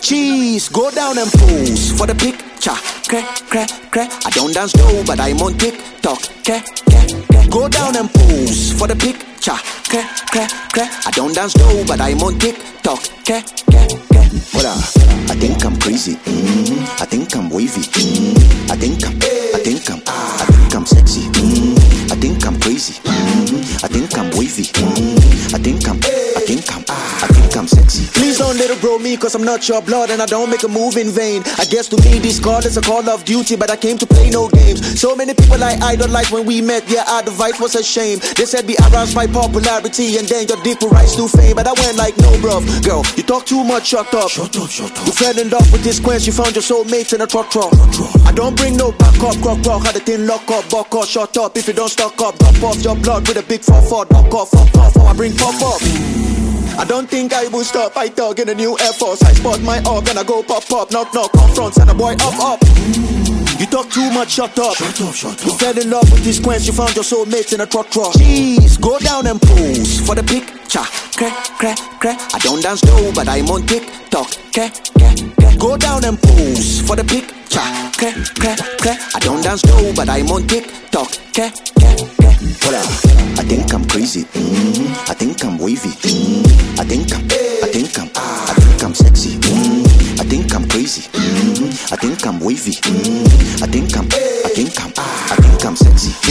Cheese, go down and pose for the picture. Crack, crack, crack. I don't dance though, but I'm on TikTok. Crack, crack, crack. Go down and pose for the picture. Crack, crack, crack. I don't dance though, but I'm on TikTok. Crack, crack. Hold up. I think I'm crazy. mm I think I'm wavy. mm I think I'm. I think I'm. I think I'm sexy. mm I think I'm crazy. mm I think I'm wavy. mm Please don't little bro me, cause I'm not your blood and I don't make a move in vain. I guess to me, this call is a call of duty, but I came to play no games. So many people I idolize when we met, yeah, our device was a shame. They said be aroused by popularity and then your dick will rise to fame. But I went like, no, bruv, girl, you talk too much, shut up. Shut up, shut up. You fell in love with this quench, you found your soulmate in a truck truck. I don't bring no back up, crock rock, had the thing lock up, buck up, shut up. If you don't stock up, drop off your blood with a big 4-4, knock off, fuck off, I bring pop up. I don't think I will stop. I talk in a new Air Force. I spot my org and I go pop pop, knock knock, confront, and a boy up up. You talk too much, shut up. Shut up, shut up. You fell in love with this quench, you found your soulmate in a truck truck. Jeez, go down and pose for the picture. Crack, crack, crack. I don't dance though, but I'm on TikTok. Crack, crack, crack. Go down and pose for the picture. Crack, crack, crack. I don't dance though, but I'm on TikTok. Crack, Up. I think I'm crazy. mm I think I'm wavy. mm I think I'm. I think I'm. I think I'm sexy. mm I think I'm crazy. mm I think I'm wavy. mm I think I'm. I think I'm. I think I'm sexy.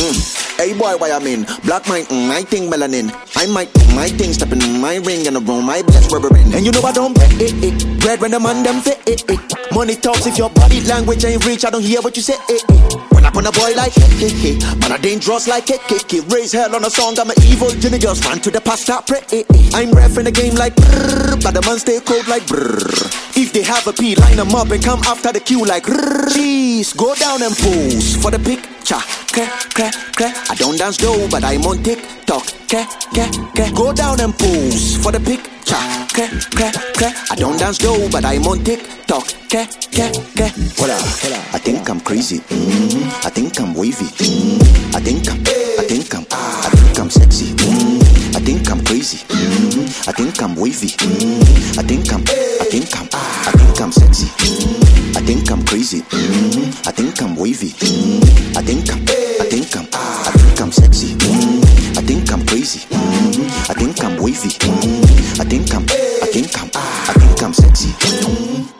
Mm. Boy, why I'm in black mind? Mm, I think melanin. I might do my thing, stepping in my ring and around my best rubbering. And you know I don't bet it, it. Bread when the man them fit it, it. Money talks if your body language ain't rich. I don't hear what you say. It, it. When I put a boy like hey, hey, hey. Man, I dangerous like hey, hey, hey. Raise hell on a song, I'm an evil. Jimmy girls run to the past, stop pray. I'm ref in the game like brrr, but the man stay cold like brrr. If they have a P, line them up and come after the queue like brrr. Jeez, go down and pose for the Crack, crack, crack. I don't dance though, but I'm on TikTok. Crack, crack, crack. Go down and pose for the picture. Crack, crack, crack. I don't dance though, but I'm on TikTok. Crack, crack, crack. Hold up. I think I'm crazy. mm I think I'm wavy. mm I think I'm. I think I'm. I think I'm sexy. mm I think I'm crazy. mm I think I'm wavy. mm I think I'm. I think I'm. I think I'm sexy. mm I think I'm crazy. mm I think I'm wavy. mm I think I'm. I think I'm. I think I'm sexy. mm I think I'm crazy. mm I think I'm wavy. mm I think I'm. I think I'm. I think I'm sexy.